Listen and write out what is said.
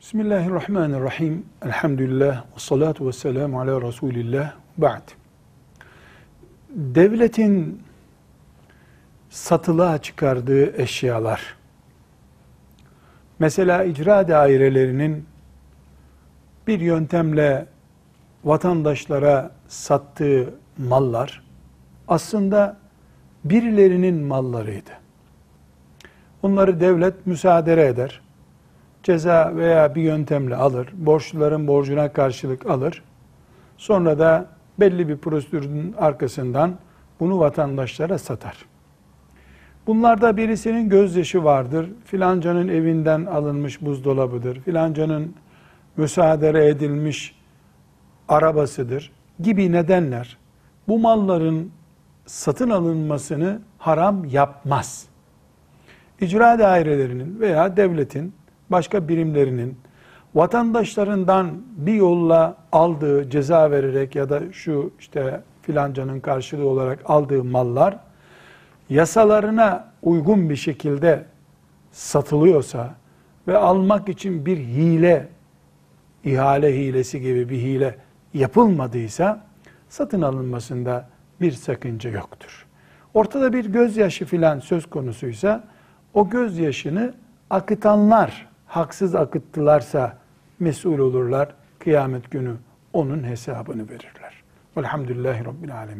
Bismillahirrahmanirrahim. Elhamdülillah. Ve salatu ve selamu ala Resulillah. Ba'd. Devletin satılığa çıkardığı eşyalar, mesela icra dairelerinin bir yöntemle vatandaşlara sattığı mallar, aslında birilerinin mallarıydı. Bunları devlet müsaade eder ceza veya bir yöntemle alır. Borçluların borcuna karşılık alır. Sonra da belli bir prosedürün arkasından bunu vatandaşlara satar. Bunlarda birisinin gözyaşı vardır. Filancanın evinden alınmış buzdolabıdır. Filancanın müsaade edilmiş arabasıdır gibi nedenler bu malların satın alınmasını haram yapmaz. İcra dairelerinin veya devletin başka birimlerinin vatandaşlarından bir yolla aldığı ceza vererek ya da şu işte filancanın karşılığı olarak aldığı mallar yasalarına uygun bir şekilde satılıyorsa ve almak için bir hile, ihale hilesi gibi bir hile yapılmadıysa satın alınmasında bir sakınca yoktur. Ortada bir gözyaşı filan söz konusuysa o gözyaşını akıtanlar haksız akıttılarsa mesul olurlar. Kıyamet günü onun hesabını verirler. Velhamdülillahi Rabbil Alemin.